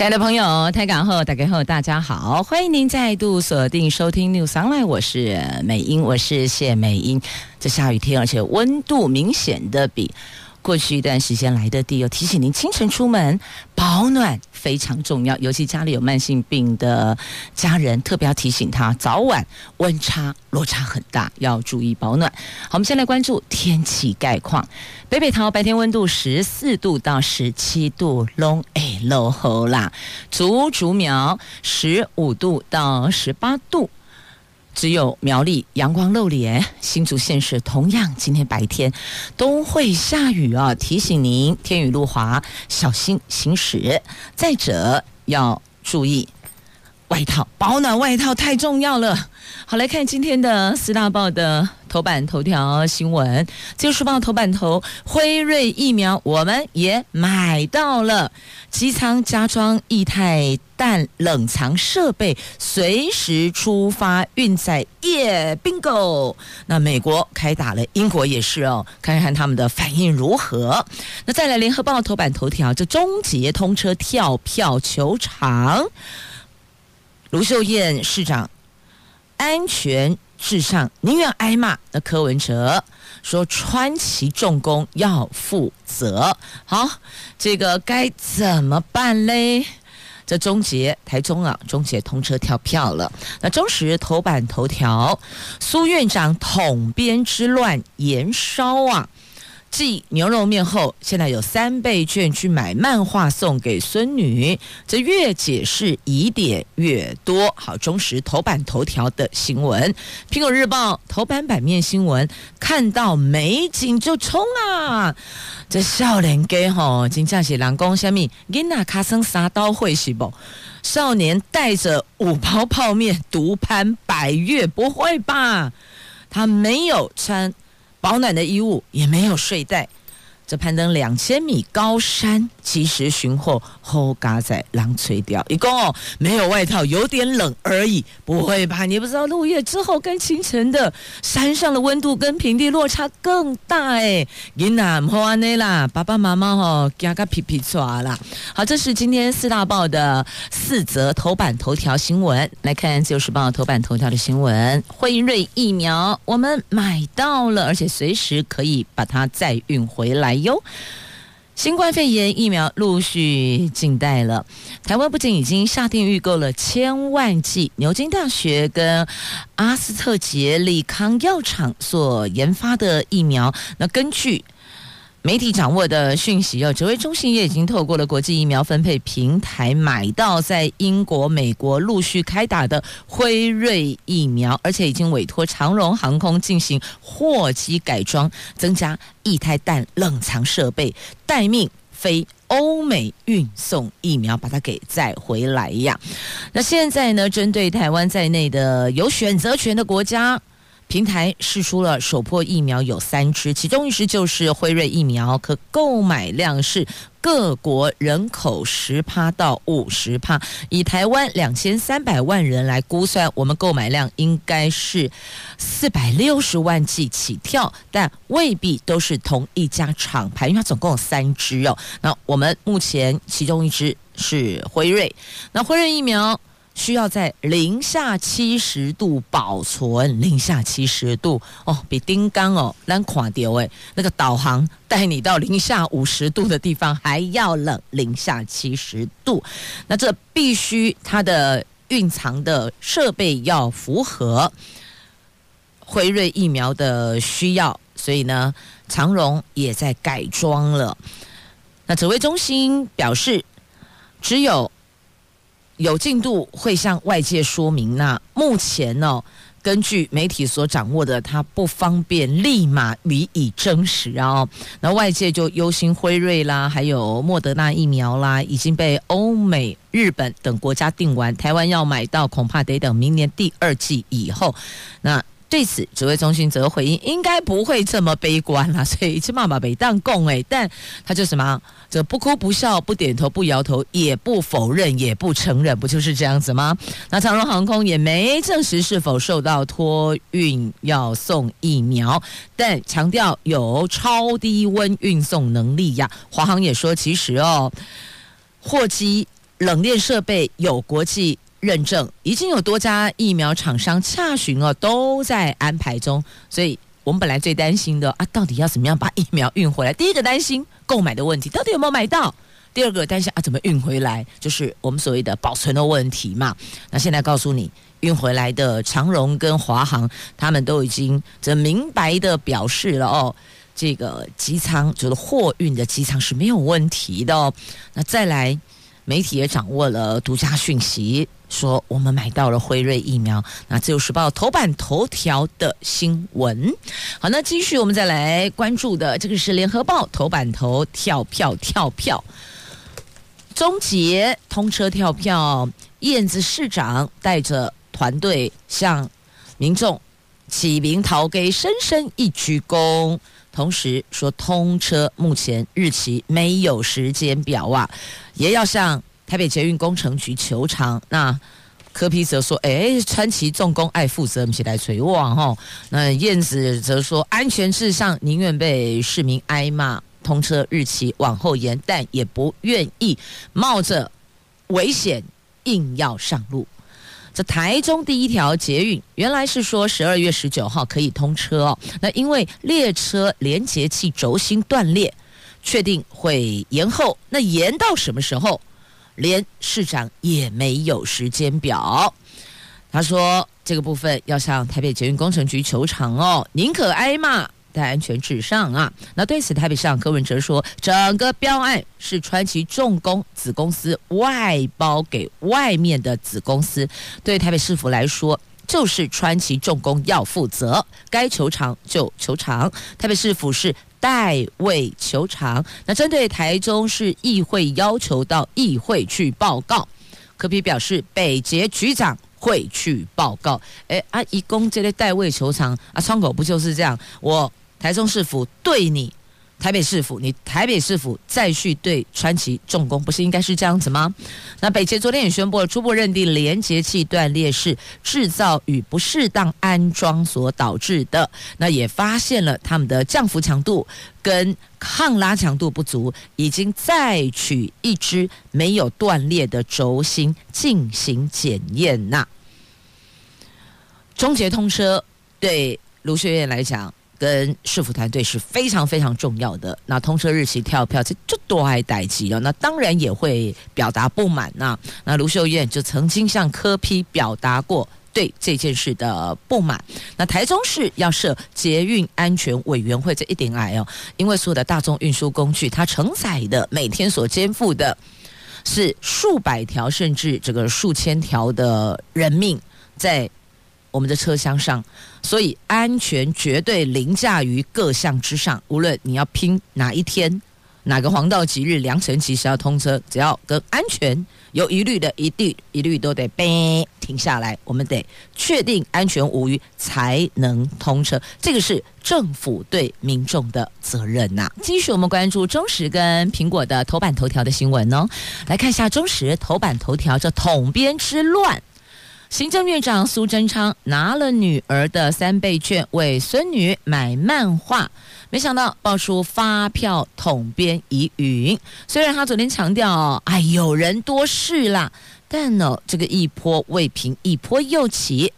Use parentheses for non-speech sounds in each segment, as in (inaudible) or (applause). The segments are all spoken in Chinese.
亲爱的朋友，台港后打开后，大家好，欢迎您再度锁定收听 News Online，我是美英，我是谢美英。这下雨天，而且温度明显的比过去一段时间来的地，又提醒您清晨出门保暖非常重要，尤其家里有慢性病的家人，特别要提醒他早晚温差落差很大，要注意保暖。好，我们先来关注天气概况。北北桃白天温度十四度到十七度，拢会落雨啦。竹竹苗十五度到十八度。只有苗栗阳光露脸，新竹县市同样今天白天都会下雨啊！提醒您天雨路滑，小心行驶。再者要注意外套，保暖外套太重要了。好，来看今天的四大报的头版头条新闻。《自由时报》头版头，辉瑞疫苗我们也买到了，机舱加装液态氮冷藏设备，随时出发运载。耶，bingo！那美国开打了，英国也是哦，看看他们的反应如何。那再来，《联合报》头版头条，这终结通车跳票球场，卢秀燕市长。安全至上，宁愿挨骂。那柯文哲说，川崎重工要负责。好，这个该怎么办嘞？这终结台中啊，终结通车跳票了。那中时头版头条，苏院长统编之乱延烧啊。继牛肉面后，现在有三倍券去买漫画送给孙女，这越解释疑点越多。好，中时头版头条的新闻，苹果日报头版版面新闻，看到美景就冲啊！这少年给吼，真正是人讲什么？囡仔卡生三刀会是不？少年带着五包泡面独攀百岳，不会吧？他没有穿。保暖的衣物也没有睡袋，这攀登两千米高山，及时寻获后嘎仔狼垂钓，一共哦没有外套，有点冷而已，不会吧？你不知道入夜之后跟清晨的山上的温度跟平地落差更大哎，囡仔唔好安尼啦，爸爸妈妈哦加个皮皮抓啦。好，这是今天四大报的四则头版头条新闻，来看自由时报头版头条的新闻，辉瑞疫苗我们买到了，而且随时可以把它再运回来哟。新冠肺炎疫苗陆续进袋了，台湾不仅已经下定预购了千万剂，牛津大学跟阿斯特杰利康药厂所研发的疫苗，那根据。媒体掌握的讯息，哦，指挥中心也已经透过了国际疫苗分配平台买到在英国、美国陆续开打的辉瑞疫苗，而且已经委托长荣航空进行货机改装，增加液态氮冷藏设备，待命飞欧美运送疫苗，把它给载回来呀。那现在呢，针对台湾在内的有选择权的国家。平台试出了首波疫苗有三支，其中一支就是辉瑞疫苗，可购买量是各国人口十趴到五十趴。以台湾两千三百万人来估算，我们购买量应该是四百六十万剂起跳，但未必都是同一家厂牌，因为它总共有三支哦。那我们目前其中一支是辉瑞，那辉瑞疫苗。需要在零下七十度保存，零下七十度哦，比丁刚哦，咱看到诶，那个导航带你到零下五十度的地方还要冷，零下七十度，那这必须它的蕴藏的设备要符合辉瑞疫苗的需要，所以呢，长荣也在改装了。那指挥中心表示，只有。有进度会向外界说明。那目前呢、根据媒体所掌握的，它不方便立马予以证实啊。那外界就忧心辉瑞啦，还有莫德纳疫苗啦，已经被欧美、日本等国家订完，台湾要买到恐怕得等明年第二季以后。那对此，指挥中心则回应，应该不会这么悲观啦，(laughs) 所以起码把北当供哎，但他就什么，这不哭不笑不点头不摇头，也不否认也不承认，不就是这样子吗？那长荣航空也没证实是否受到托运要送疫苗，但强调有超低温运送能力呀。华航也说，其实哦，货机冷链设备有国际。认证已经有多家疫苗厂商洽询哦，都在安排中。所以我们本来最担心的啊，到底要怎么样把疫苗运回来？第一个担心购买的问题，到底有没有买到？第二个担心啊，怎么运回来？就是我们所谓的保存的问题嘛。那现在告诉你，运回来的长荣跟华航，他们都已经这明白的表示了哦，这个机舱就是货运的机舱是没有问题的哦。那再来，媒体也掌握了独家讯息。说我们买到了辉瑞疫苗，那自由时报头版头条的新闻。好，那继续我们再来关注的这个是联合报头版头跳票跳票，终结通车跳票，燕子市长带着团队向民众起名桃给深深一鞠躬，同时说通车目前日期没有时间表啊，也要向。台北捷运工程局球场，那柯皮则说：“哎，川崎重工爱负责，我们起来垂望哈。”那燕子则说：“安全至上，宁愿被市民挨骂，通车日期往后延，但也不愿意冒着危险硬要上路。”这台中第一条捷运原来是说十二月十九号可以通车哦，那因为列车连接器轴心断裂，确定会延后。那延到什么时候？连市长也没有时间表，他说这个部分要向台北捷运工程局求偿哦，宁可挨骂，但安全至上啊。那对此，台北市长柯文哲说，整个标案是川崎重工子公司外包给外面的子公司，对台北市府来说，就是川崎重工要负责，该求偿就求偿，台北市府是。代位求偿。那针对台中市议会要求到议会去报告，科比表示北捷局长会去报告。哎，啊，一公这类代位求偿啊，窗口不就是这样？我台中市府对你。台北市府，你台北市府再续对川崎重工，不是应该是这样子吗？那北捷昨天也宣布了，初步认定连接器断裂是制造与不适当安装所导致的。那也发现了他们的降幅强度跟抗拉强度不足，已经再取一支没有断裂的轴心进行检验。那终结通车对卢学院来讲。跟市府团队是非常非常重要的。那通车日期跳票，这这多爱待机了。那当然也会表达不满呐。那卢秀燕就曾经向柯批表达过对这件事的不满。那台中市要设捷运安全委员会，这一点来哦，因为所有的大众运输工具，它承载的每天所肩负的是数百条甚至这个数千条的人命在。我们的车厢上，所以安全绝对凌驾于各项之上。无论你要拼哪一天、哪个黄道吉日、良辰吉时要通车，只要跟安全有疑虑的，一律一律都得呗停下来。我们得确定安全无虞，才能通车。这个是政府对民众的责任呐、继续，我们关注中时跟苹果的头版头条的新闻哦。来看一下中时头版头条，这统编之乱。行政院长苏贞昌拿了女儿的三倍券为孙女买漫画，没想到爆出发票统编疑云。虽然他昨天强调，哎，有人多事啦，但呢，这个一波未平，一波又起。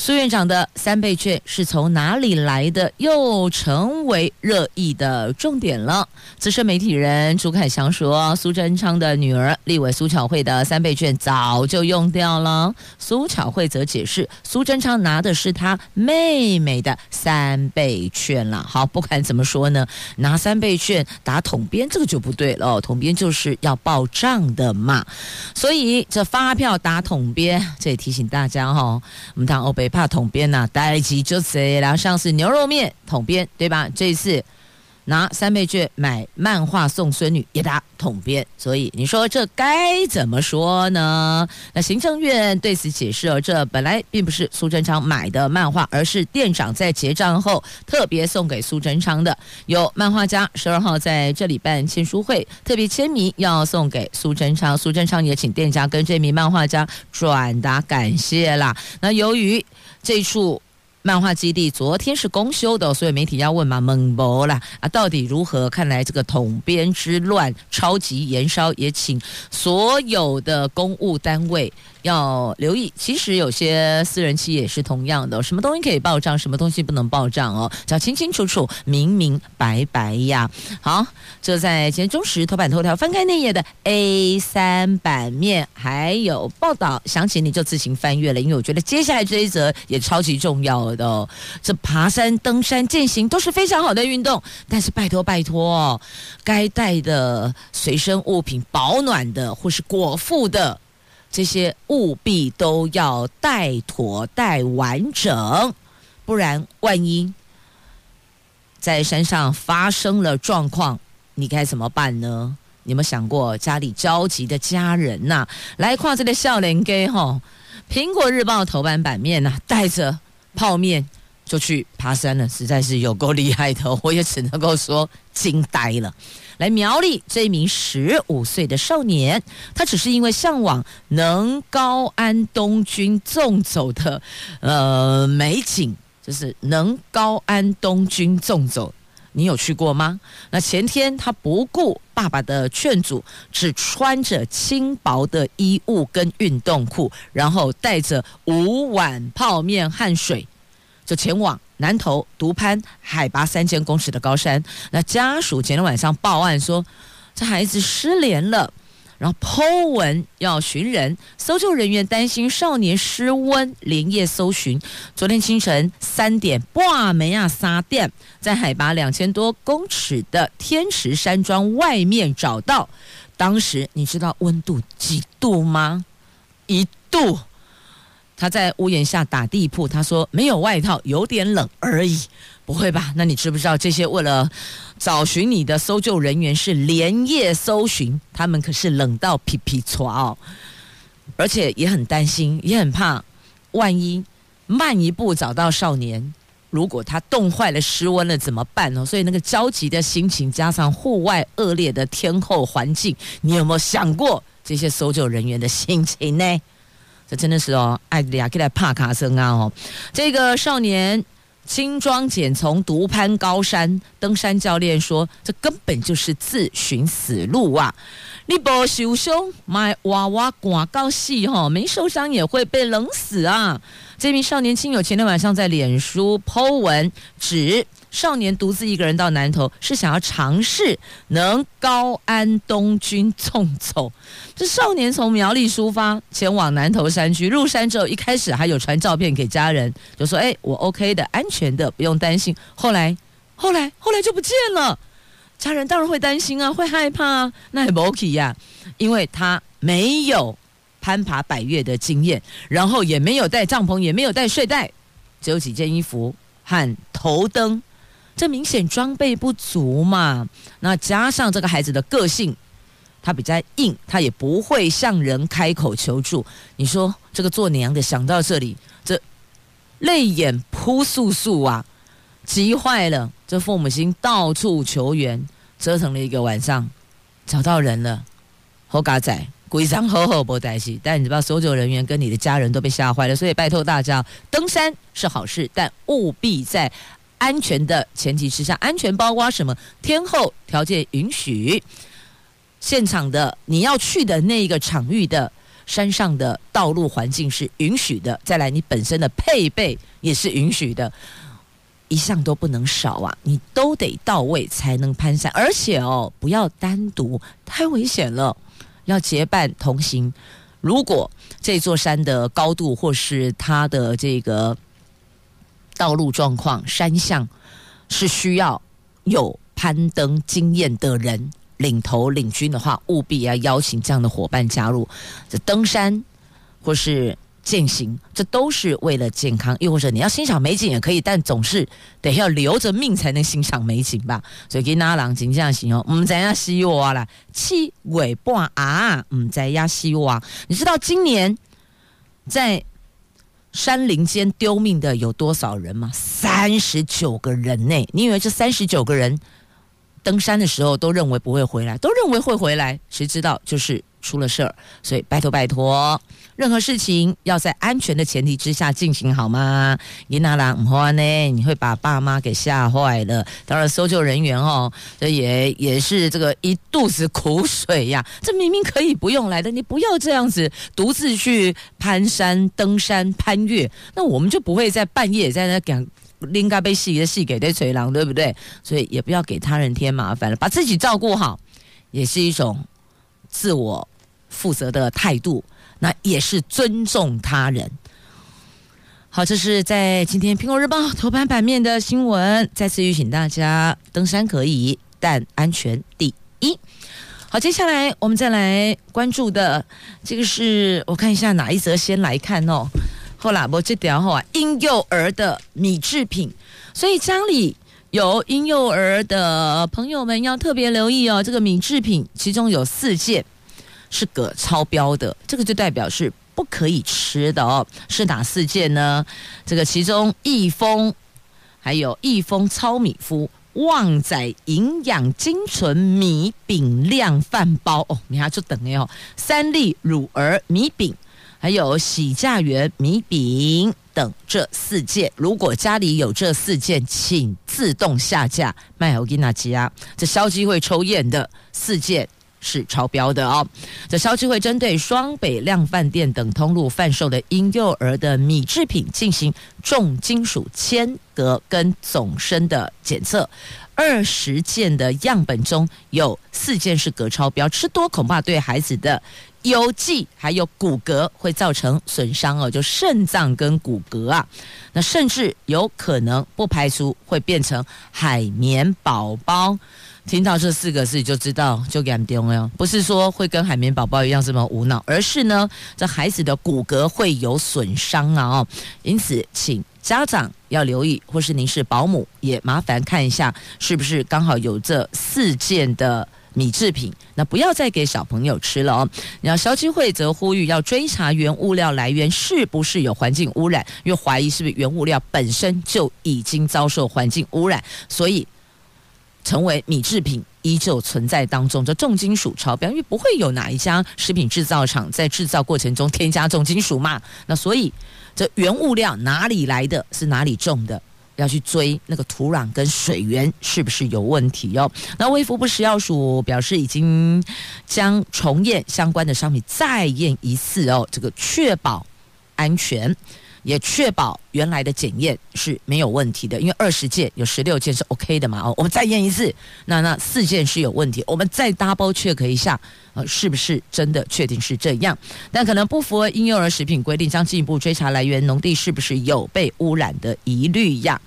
苏院长的三倍券是从哪里来的？又成为热议的重点了。资深媒体人朱凯翔说：“苏贞昌的女儿立委苏巧慧的三倍券早就用掉了。”苏巧慧则解释：“苏贞昌拿的是他妹妹的三倍券了。”好，不管怎么说呢，拿三倍券打统编这个就不对了。统编就是要报账的嘛。所以这发票打统编，这也提醒大家哈、哦，我们当欧北。怕统编呐，带起就谁？然后上次牛肉面统编对吧？这一次拿三倍券买漫画送孙女，也打统编。所以你说这该怎么说呢？那行政院对此解释哦，这本来并不是苏贞昌买的漫画，而是店长在结账后特别送给苏贞昌的。有漫画家十二号在这里办签书会，特别签名要送给苏贞昌。苏贞昌也请店家跟这名漫画家转达感谢啦。那由于这处。漫画基地昨天是公休的，所以媒体要问嘛，猛博啦啊，到底如何？看来这个统编之乱超级延烧，也请所有的公务单位。要留意，其实有些私人企业也是同样的，什么东西可以报账，什么东西不能报账哦，只要清清楚楚、明明白白呀。好，这在今天中时头版头条翻开那页的 A 三版面，还有报道详情，你就自行翻阅了。因为我觉得接下来这一则也超级重要的，这爬山、登山、健行都是非常好的运动，但是拜托拜托哦，该带的随身物品、保暖的或是果腹的。这些务必都要带妥带完整，不然万一在山上发生了状况，你该怎么办呢？你有没有想过家里焦急的家人呐、来看这个笑脸给吼，《苹果日报》头版版面呐、带着泡面就去爬山了，实在是有够厉害的，我也只能够说惊呆了。来苗栗这一名十五岁的少年，他只是因为向往能高安东军纵走的呃美景，就是能高安东军纵走，你有去过吗？那前天他不顾爸爸的劝阻，只穿着轻薄的衣物跟运动裤，然后带着五碗泡面和水，就前往。南投独攀海拔三千公尺的高山，那家属前天晚上报案说，这孩子失联了，然后 po 文要寻人，搜救人员担心少年失温，连夜搜寻。昨天清晨三点，哇梅亚沙店在海拔两千多公尺的天池山庄外面找到，当时你知道温度几度吗？一度。他在屋檐下打地铺，他说没有外套，有点冷而已。不会吧？那你知不知道这些为了找寻你的搜救人员是连夜搜寻，他们可是冷到皮皮剉哦，而且也很担心，也很怕，万一慢一步找到少年，如果他冻坏了、失温了怎么办呢？所以那个焦急的心情，加上户外恶劣的天候环境，你有没有想过这些搜救人员的心情呢？这真的是哦，爱俩给他帕卡森啊！哦，这个少年轻装简从独攀高山，登山教练说，这根本就是自寻死路啊！你不受伤，买娃娃广告戏哈，没受伤也会被冷死啊！这名少年亲友前天晚上在脸书 po 文指。少年独自一个人到南投，是想要尝试能高安东军纵走。这少年从苗栗出发，前往南投山区。入山之后，一开始还有传照片给家人，就说：“哎，我 OK 的，安全的，不用担心。”后来，后来，后来就不见了。家人当然会担心啊，会害怕啊。那也不 OK 呀，因为他没有攀爬百岳的经验，然后也没有带帐篷，也没有带睡袋，只有几件衣服和头灯。这明显装备不足嘛？那加上这个孩子的个性，他比较硬，他也不会向人开口求助。你说这个做娘的想到这里，这泪眼扑簌簌啊，急坏了。这父母亲到处求援，折腾了一个晚上，找到人了。猴嘎仔，鬼上好好不带气，但你知道搜救人员跟你的家人都被吓坏了，所以拜托大家，登山是好事，但务必在。安全的前提之下，安全包括什么？天候条件允许，现场的你要去的那一个场域的山上的道路环境是允许的。再来，你本身的配备也是允许的，一项都不能少啊！你都得到位才能攀山，而且哦，不要单独，太危险了，要结伴同行。如果这座山的高度或是它的这个。道路状况、山象是需要有攀登经验的人领头领军的话，务必要邀请这样的伙伴加入。这登山或是健行，这都是为了健康。又或者你要欣赏美景也可以，但总是得要留着命才能欣赏美景吧。所以给那郎景这样形容，我们在呀西哇啦，七尾半啊，嗯，在呀西哇。你知道今年在山林间丢命的有多少人吗？三十九个人呢。你以为这三十九个人登山的时候都认为不会回来，都认为会回来，谁知道就是。出了事儿，所以拜托拜托，任何事情要在安全的前提之下进行，好吗？伊娜拉唔好呢，你会把爸妈给吓坏了。当然，搜救人员哦，这也也是这个一肚子苦水呀。这明明可以不用来的，你不要这样子独自去攀山、登山、攀越，那我们就不会在半夜在那讲拎咖被戏的戏给对锤郎，对不对？所以也不要给他人添麻烦了，把自己照顾好，也是一种。自我负责的态度，那也是尊重他人。好，这是在今天《苹果日报》头版版面的新闻。再次预请大家，登山可以，但安全第一。好，接下来我们再来关注的这个是，我看一下哪一则先来看哦。后来我这条后啊，婴幼儿的米制品，所以家里。有婴幼儿的朋友们要特别留意哦，这个米制品其中有四件是镉超标的，这个就代表是不可以吃的哦。是哪四件呢？这个其中益丰，还有益丰糙米麸、旺仔营养精纯米饼量饭包哦，你还就等哎哦，三粒乳儿米饼，还有喜家园米饼。等这四件，如果家里有这四件，请自动下架。麦欧吉纳吉亚，这消基会抽验的四件是超标的哦。这消基会针对双北量饭店等通路贩售的婴幼儿的米制品进行重金属铅、镉跟总砷的检测，二十件的样本中有四件是镉超标，吃多恐怕对孩子的。有记还有骨骼会造成损伤哦，就肾脏跟骨骼啊，那甚至有可能不排除会变成海绵宝宝。听到这四个字就知道就严重了，不是说会跟海绵宝宝一样这么无脑，而是呢，这孩子的骨骼会有损伤啊哦。因此，请家长要留意，或是您是保姆也麻烦看一下，是不是刚好有这四件的。米制品，那不要再给小朋友吃了哦。然后消基会则呼吁要追查原物料来源是不是有环境污染，因为怀疑是不是原物料本身就已经遭受环境污染，所以成为米制品依旧存在当中。这重金属超标，因为不会有哪一家食品制造厂在制造过程中添加重金属嘛。那所以这原物料哪里来的，是哪里种的？要去追那个土壤跟水源是不是有问题、哦？那卫福部食药署表示，已经将重验相关的商品再验一次哦，这个确保安全。也确保原来的检验是没有问题的，因为二十件有十六件是 OK 的嘛。哦，我们再验一次，那那四件是有问题，我们再 double check 一下，呃，是不是真的确定是这样？但可能不符合婴幼儿食品规定，将进一步追查来源，农地是不是有被污染的疑虑呀？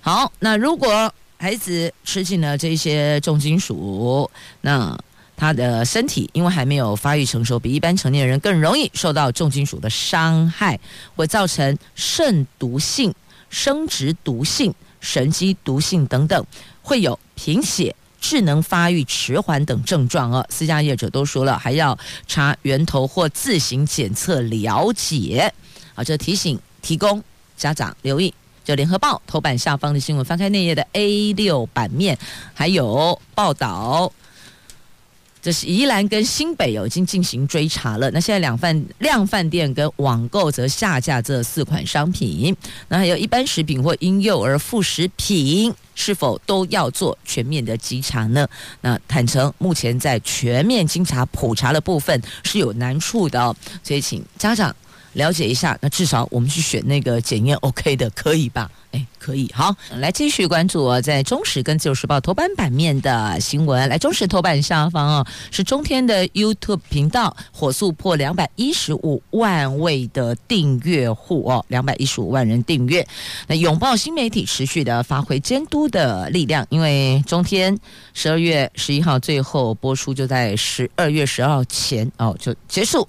好，那如果孩子吃进了这些重金属，那。他的身体因为还没有发育成熟，比一般成年人更容易受到重金属的伤害，会造成肾毒性、生殖毒性、神经毒性等等，会有贫血、智能发育迟缓等症状哦。私家业者都说了，还要查源头或自行检测了解。好，这提醒提供家长留意。就联合报头版下方的新闻，翻开内页的 A 六版面，还有报道。这是宜兰跟新北有已经进行追查了。那现在两饭量饭店跟网购则下架这四款商品。那还有一般食品或婴幼儿副食品，是否都要做全面的稽查呢？那坦诚目前在全面经查普查的部分是有难处的哦，所以请家长了解一下。那至少我们去选那个检验 (laughs) OK 的，可以吧？哎，可以，好，来继续关注在中时跟自由时报头版版面的新闻。来，中时头版下方啊，是中天的 YouTube 频道火速破两百一十五万位的订阅户哦，两百一十五万人订阅。那拥抱新媒体，持续的发挥监督的力量，因为中天十二月十一号最后播出，就在十二月十二号前哦就结束。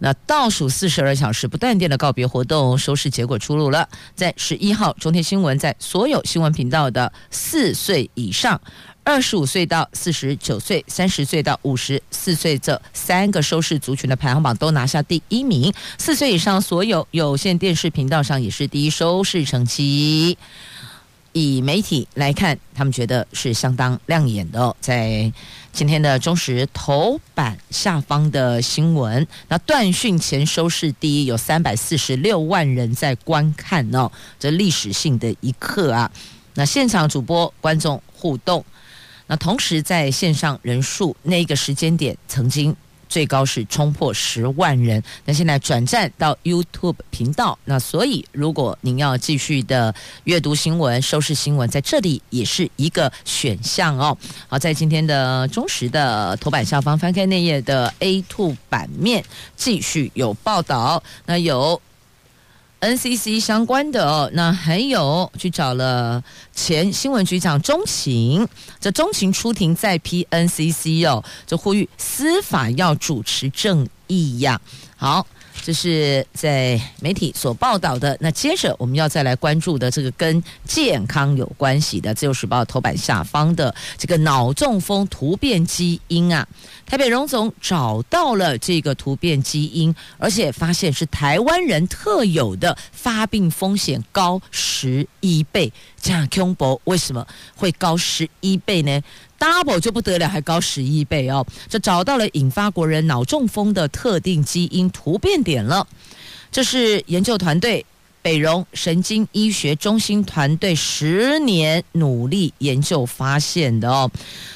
那倒数四十二小时不断电的告别活动收视结果出炉了，在十一号中天新闻在所有新闻频道的四岁以上、二十五岁到四十九岁、三十岁到五十四岁这三个收视族群的排行榜都拿下第一名。四岁以上所有有线电视频道上也是第一收视成绩。以媒体来看，他们觉得是相当亮眼的哦，在。今天的中时头版下方的新闻，那断讯前收视第一，有三百四十六万人在观看哦，这历史性的一刻啊！那现场主播观众互动，那同时在线上人数那个时间点曾经。最高是冲破十万人，那现在转战到 YouTube 频道，那所以如果您要继续的阅读新闻、收视新闻，在这里也是一个选项哦。好，在今天的中时的头版下方翻开内页的 A2 版面，继续有报道，那有。NCC 相关的哦，那还有去找了前新闻局长钟情，这钟情出庭再批 NCC 哦，就呼吁司法要主持正异样。好。这是在媒体所报道的。那接着我们要再来关注的这个跟健康有关系的，《自由时报》头版下方的这个脑中风突变基因啊，台北荣总找到了这个突变基因，而且发现是台湾人特有的，发病风险高十一倍。这样恐怖，为什么会高十一倍呢？double 就不得了，还高十一倍哦！这找到了引发国人脑中风的特定基因突变点了。这是研究团队北荣神经医学中心团队十年努力研究发现的哦。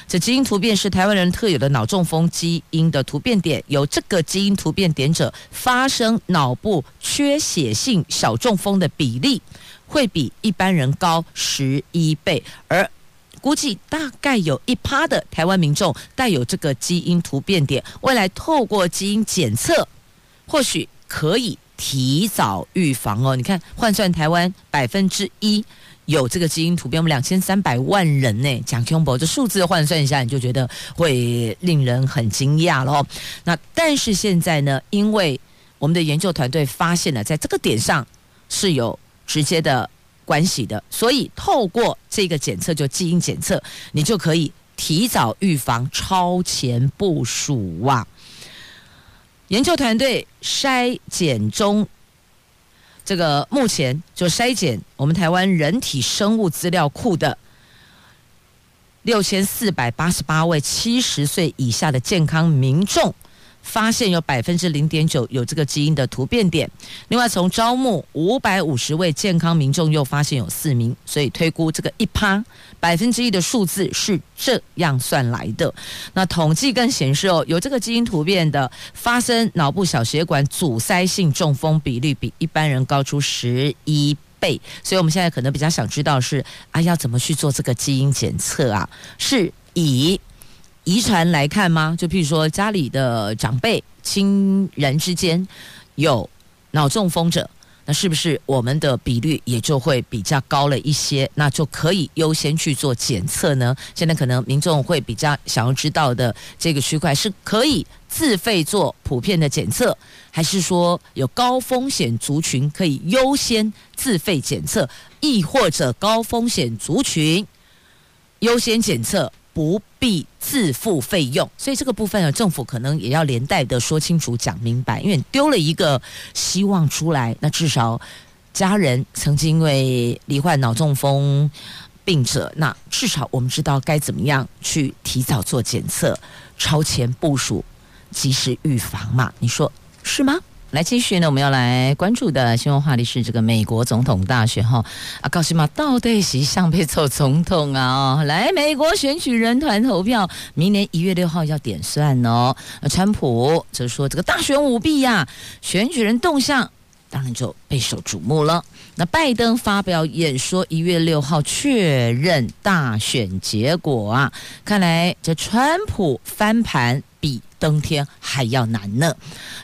这基因突变是台湾人特有的脑中风基因的突变点，有这个基因突变点者发生脑部缺血性小中风的比例会比一般人高十一倍，而。估计大概有一趴的台湾民众带有这个基因突变点，未来透过基因检测，或许可以提早预防哦。你看，换算台湾百分之一有这个基因突变，我们两千三百万人呢，讲恐怖，这数字换算一下，你就觉得会令人很惊讶了哦。那但是现在呢，因为我们的研究团队发现了，在这个点上是有直接的。关系的，所以透过这个检测，就基因检测，你就可以提早预防、超前部署哇、啊！研究团队筛检中，这个目前就筛检我们台湾人体生物资料库的六千四百八十八位七十岁以下的健康民众。发现有百分之零点九有这个基因的突变点，另外从招募五百五十位健康民众又发现有四名，所以推估这个一趴百分之一的数字是这样算来的。那统计更显示哦，有这个基因突变的发生脑部小血管阻塞性中风比率比一般人高出十一倍，所以我们现在可能比较想知道是啊，要怎么去做这个基因检测啊？是以。遗传来看吗？就譬如说家里的长辈、亲人之间有脑中风者，那是不是我们的比率也就会比较高了一些？那就可以优先去做检测呢？现在可能民众会比较想要知道的这个区块，是可以自费做普遍的检测，还是说有高风险族群可以优先自费检测，亦或者高风险族群优先检测？不必自付费用，所以这个部分呢，政府可能也要连带的说清楚、讲明白，因为丢了一个希望出来，那至少家人曾经因为罹患脑中风病者，那至少我们知道该怎么样去提早做检测、超前部署、及时预防嘛？你说是吗？来继续呢，我们要来关注的新闻话题是这个美国总统大选哈啊，告诉嘛，到底是上被做总统啊？来，美国选举人团投票，明年一月六号要点算哦。川普则说这个大选舞弊呀，选举人动向当然就备受瞩目了。那拜登发表演说，一月六号确认大选结果啊，看来这川普翻盘登天还要难呢。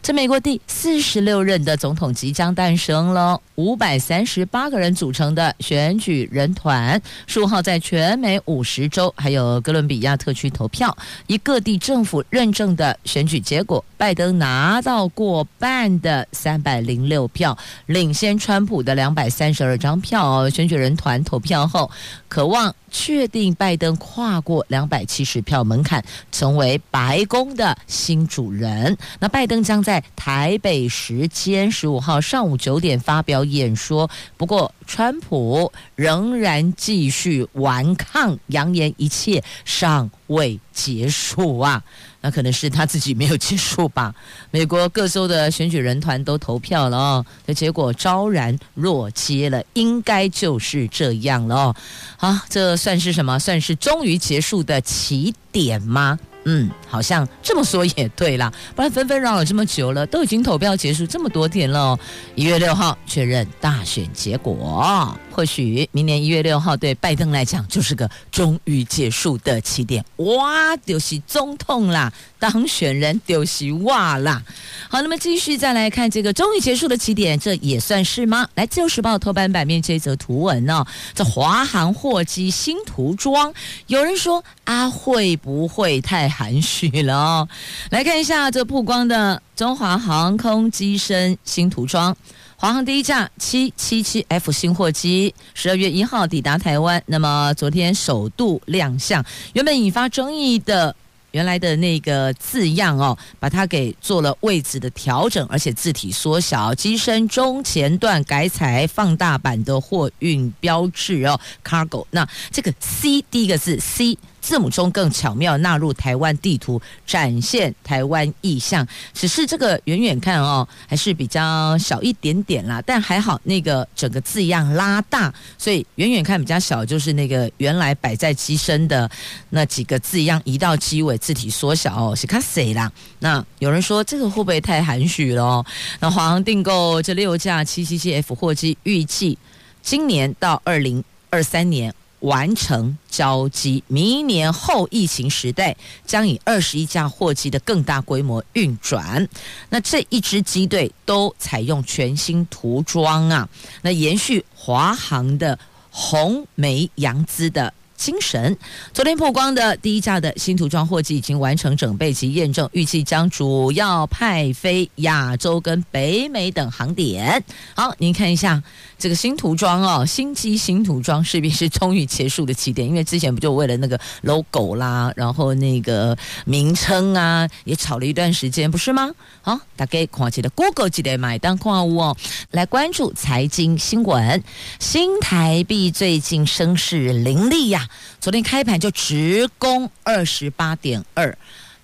这美国第四十六任的总统即将诞生了，五百三十八个人组成的选举人团，十五号在全美五十州还有哥伦比亚特区投票，以各地政府认证的选举结果，拜登拿到过半的三百零六票，领先川普的两百三十二张票。选举人团投票后，渴望确定拜登跨过两百七十票门槛，成为白宫的新主人。那拜登将在台北时间十五号上午九点发表演说。不过，川普仍然继续顽抗，扬言一切尚未结束啊。那可能是他自己没有结束吧。(laughs) 美国各州的选举人团都投票了哦，那结果昭然若揭了，应该就是这样了哦。好，这算是什么？算是终于结束的起点吗？嗯，好像这么说也对啦，不然纷纷扰扰这么久了，都已经投票结束这么多天了哦。一月六号确认大选结果，或许明年一月六号对拜登来讲就是个终于结束的起点。哇，就是总统啦，当选人就是哇啦。好，那么继续再来看这个终于结束的起点，这也算是吗？来，自由时报头版版面这则图文哦，这华航货机新涂装，有人说啊，会不会太？含蓄去了哦，来看一下这曝光的中华航空机身新涂装，华航第一架七七七 F 新货机，十二月一号抵达台湾，那么昨天首度亮相，原本引发争议的原来的那个字样哦，把它给做了位置的调整，而且字体缩小，机身中前段改采放大版的货运标志哦，Cargo，那这个 C 第一个字 C。字母中更巧妙纳入台湾地图，展现台湾意象。只是这个远远看哦，还是比较小一点点啦。但还好，那个整个字样拉大，所以远远看比较小，就是那个原来摆在机身的那几个字样移到机尾，字体缩小哦，是卡谁啦？那有人说这个会不会太含蓄了哦？那华航订购这六架七七七 F 货机，预计今年到二零二三年。完成交机，明年后疫情时代将以二十一架货机的更大规模运转。那这一支机队都采用全新涂装啊，那延续华航的红梅洋姿的精神。昨天曝光的第一架的新涂装货机已经完成整备及验证，预计将主要派飞亚洲跟北美等航点。好，您看一下。这个新涂装哦，新机新涂装势必是终于结束的起点，因为之前不就为了那个 logo 啦，然后那个名称啊，也吵了一段时间，不是吗？好，大家看起来 Google 记得买单矿物哦，来关注财经新闻，新台币最近声势凌厉呀，昨天开盘就直攻二十八点二。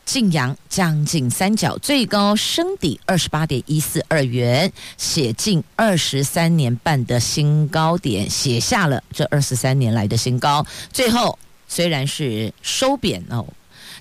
晋阳将近三角，最高升抵二十八点一四二元，写近二十三年半的新高点，写下了这二十三年来的新高。最后虽然是收贬哦。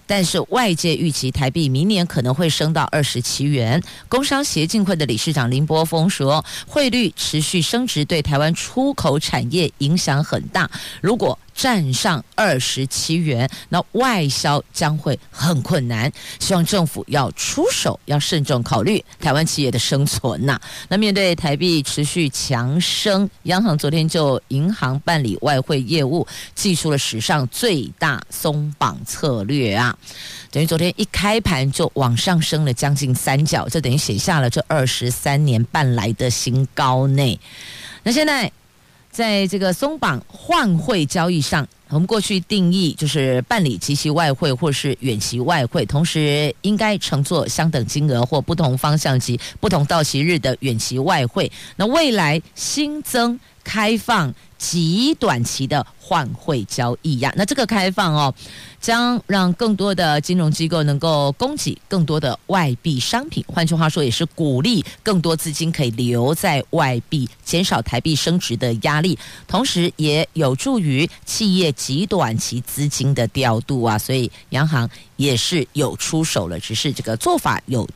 但是外界预期台币明年可能会升到二十七元。工商协进会的理事长林波峰说，汇率持续升值对台湾出口产业影响很大。如果站上二十七元，那外销将会很困难。希望政府要出手，要慎重考虑台湾企业的生存呐。那面对台币持续强升，央行昨天就银行办理外汇业务，祭出了史上最大松绑策略啊。等于昨天一开盘就往上升了将近三角，这等于写下了这二十三年半来的新高内。那现在。在这个松绑换汇交易上，我们过去定义就是办理即期外汇或是远期外汇，同时应该乘坐相等金额或不同方向及不同到期日的远期外汇。那未来新增开放。极短期的换汇交易呀，那这个开放哦，将让更多的金融机构能够供给更多的外币商品。换句话说，也是鼓励更多资金可以留在外币，减少台币升值的压力，同时也有助于企业极短期资金的调度啊。所以央行也是有出手了，只是这个做法有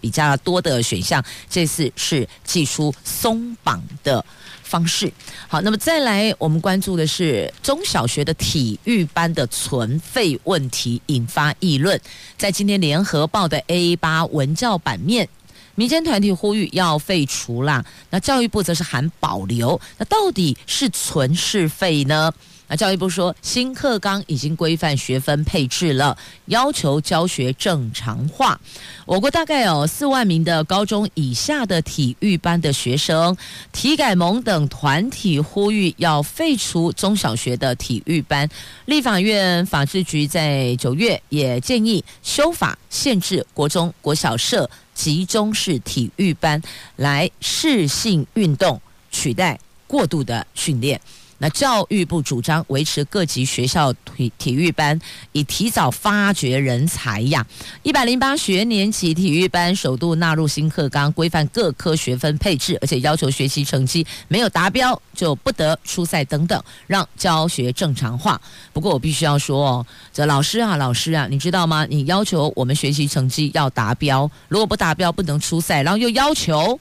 比较多的选项。这次是祭出松绑的。方式。好，那么再来，我们关注的是中小学的体育班的存废问题引发议论，在今天联合报的 A 八文教版面。民间团体呼吁要废除啦，那教育部则是含保留。那到底是存是废呢？那教育部说，新课纲已经规范学分配置了，要求教学正常化。我国大概有四万名的高中以下的体育班的学生，体改盟等团体呼吁要废除中小学的体育班。立法院法制局在九月也建议修法，限制国中国小设集中式体育班，来适性运动，取代过度的训练。那教育部主张维持各级学校体体育班，以提早发掘人才呀。一百零八学年起，体育班首度纳入新课纲，规范各科学分配置，而且要求学习成绩没有达标就不得出赛等等，让教学正常化。不过我必须要说哦，这老师啊，老师啊，你知道吗？你要求我们学习成绩要达标，如果不达标不能出赛，然后又要求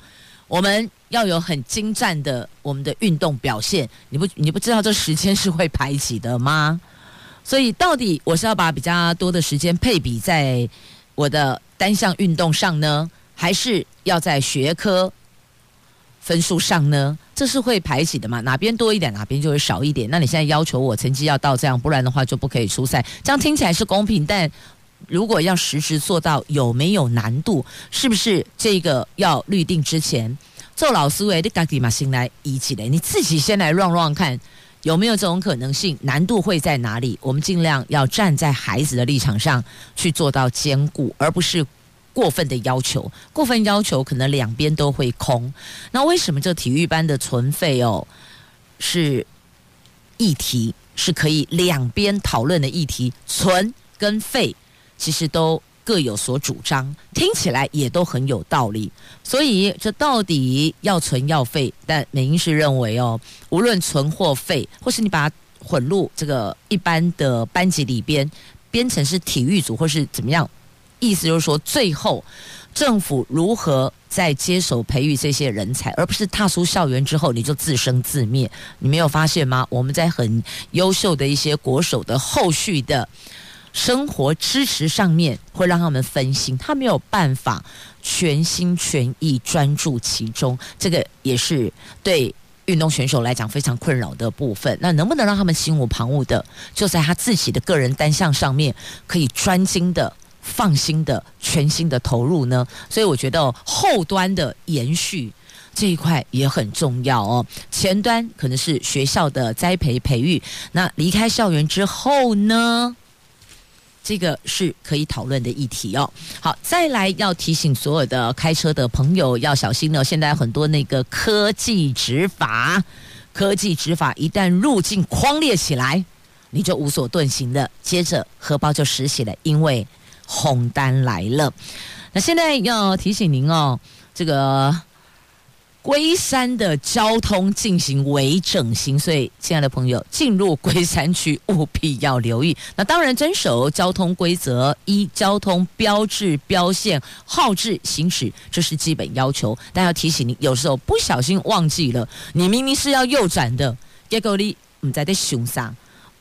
我们。要有很精湛的我们的运动表现，你不你不知道这时间是会排挤的吗？所以到底我是要把比较多的时间配比在我的单项运动上呢，还是要在学科分数上呢？这是会排挤的嘛？哪边多一点，哪边就会少一点。那你现在要求我成绩要到这样，不然的话就不可以出赛。这样听起来是公平，但如果要实时做到，有没有难度？是不是这个要律定之前？做老师为的家己嘛，先来一起来，你自己先来 run run 看有没有这种可能性，难度会在哪里？我们尽量要站在孩子的立场上去做到兼顾，而不是过分的要求。过分要求可能两边都会空。那为什么这体育班的存废哦是议题，是可以两边讨论的议题？存跟废其实都。各有所主张，听起来也都很有道理。所以这到底要存要废？但美英是认为哦，无论存或废，或是你把它混入这个一般的班级里边，编成是体育组或是怎么样，意思就是说，最后政府如何在接手培育这些人才，而不是踏出校园之后你就自生自灭。你没有发现吗？我们在很优秀的一些国手的后续的。生活支持上面会让他们分心，他没有办法全心全意专注其中，这个也是对运动选手来讲非常困扰的部分。那能不能让他们心无旁骛的，就在他自己的个人单项上面可以专精的、放心的、全心的投入呢？所以我觉得后端的延续这一块也很重要哦。前端可能是学校的栽培培育，那离开校园之后呢？这个是可以讨论的议题哦。好，再来要提醒所有的开车的朋友要小心了。现在很多那个科技执法，科技执法一旦入境狂列起来，你就无所遁形了。接着荷包就实习了，因为红单来了。那现在要提醒您哦，这个。龟山的交通进行微整形，所以亲爱的朋友，进入龟山区务必要留意。那当然遵守交通规则，一交通标志标线号志行驶，这是基本要求。但要提醒你，有时候不小心忘记了，你明明是要右转的，结果你你在的熊上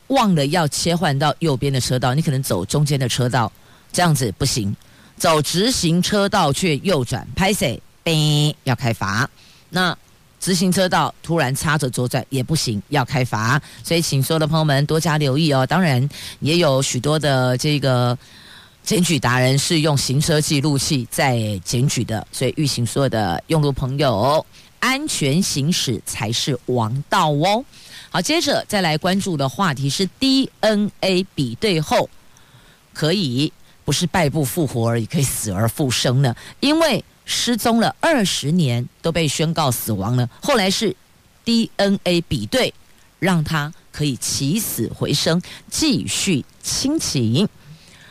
忘了要切换到右边的车道，你可能走中间的车道，这样子不行。走直行车道却右转，拍谢，叮，要开罚。那直行车道突然插着左转也不行，要开罚，所以请所有的朋友们多加留意哦。当然，也有许多的这个检举达人是用行车记录器在检举的，所以预请所有的用路朋友，安全行驶才是王道哦。好，接着再来关注的话题是 DNA 比对后可以不是败部复活而已，可以死而复生呢？因为失踪了二十年都被宣告死亡了，后来是 DNA 比对，让他可以起死回生，继续亲情。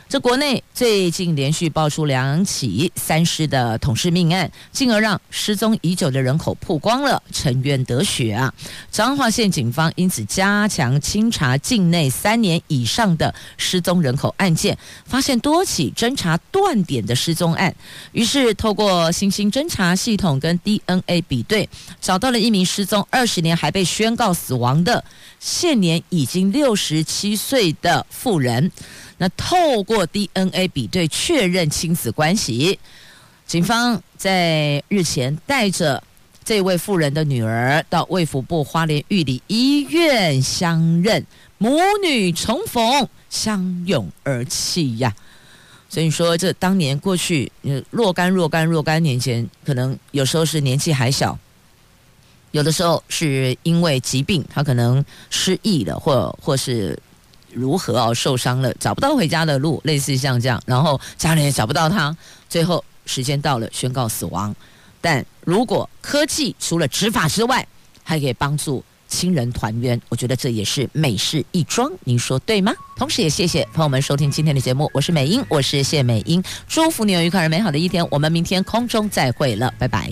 这国内最近连续爆出两起三尸的捅尸命案，进而让失踪已久的人口曝光了，沉冤得雪啊！彰化县警方因此加强清查境内三年以上的失踪人口案件，发现多起侦查断点的失踪案，于是透过新兴侦查系统跟 DNA 比对，找到了一名失踪二十年还被宣告死亡的，现年已经六十七岁的妇人。那透过 DNA 比对确认亲子关系，警方在日前带着这位妇人的女儿到卫福部花莲玉里医院相认，母女重逢，相拥而泣呀。所以说，这当年过去，若干若干若干年前，可能有时候是年纪还小，有的时候是因为疾病，他可能失忆了，或或是。如何哦？受伤了，找不到回家的路，类似像这样，然后家人也找不到他，最后时间到了，宣告死亡。但如果科技除了执法之外，还可以帮助亲人团圆，我觉得这也是美事一桩。您说对吗？同时也谢谢朋友们收听今天的节目，我是美英，我是谢美英，祝福你有愉快而美好的一天。我们明天空中再会了，拜拜。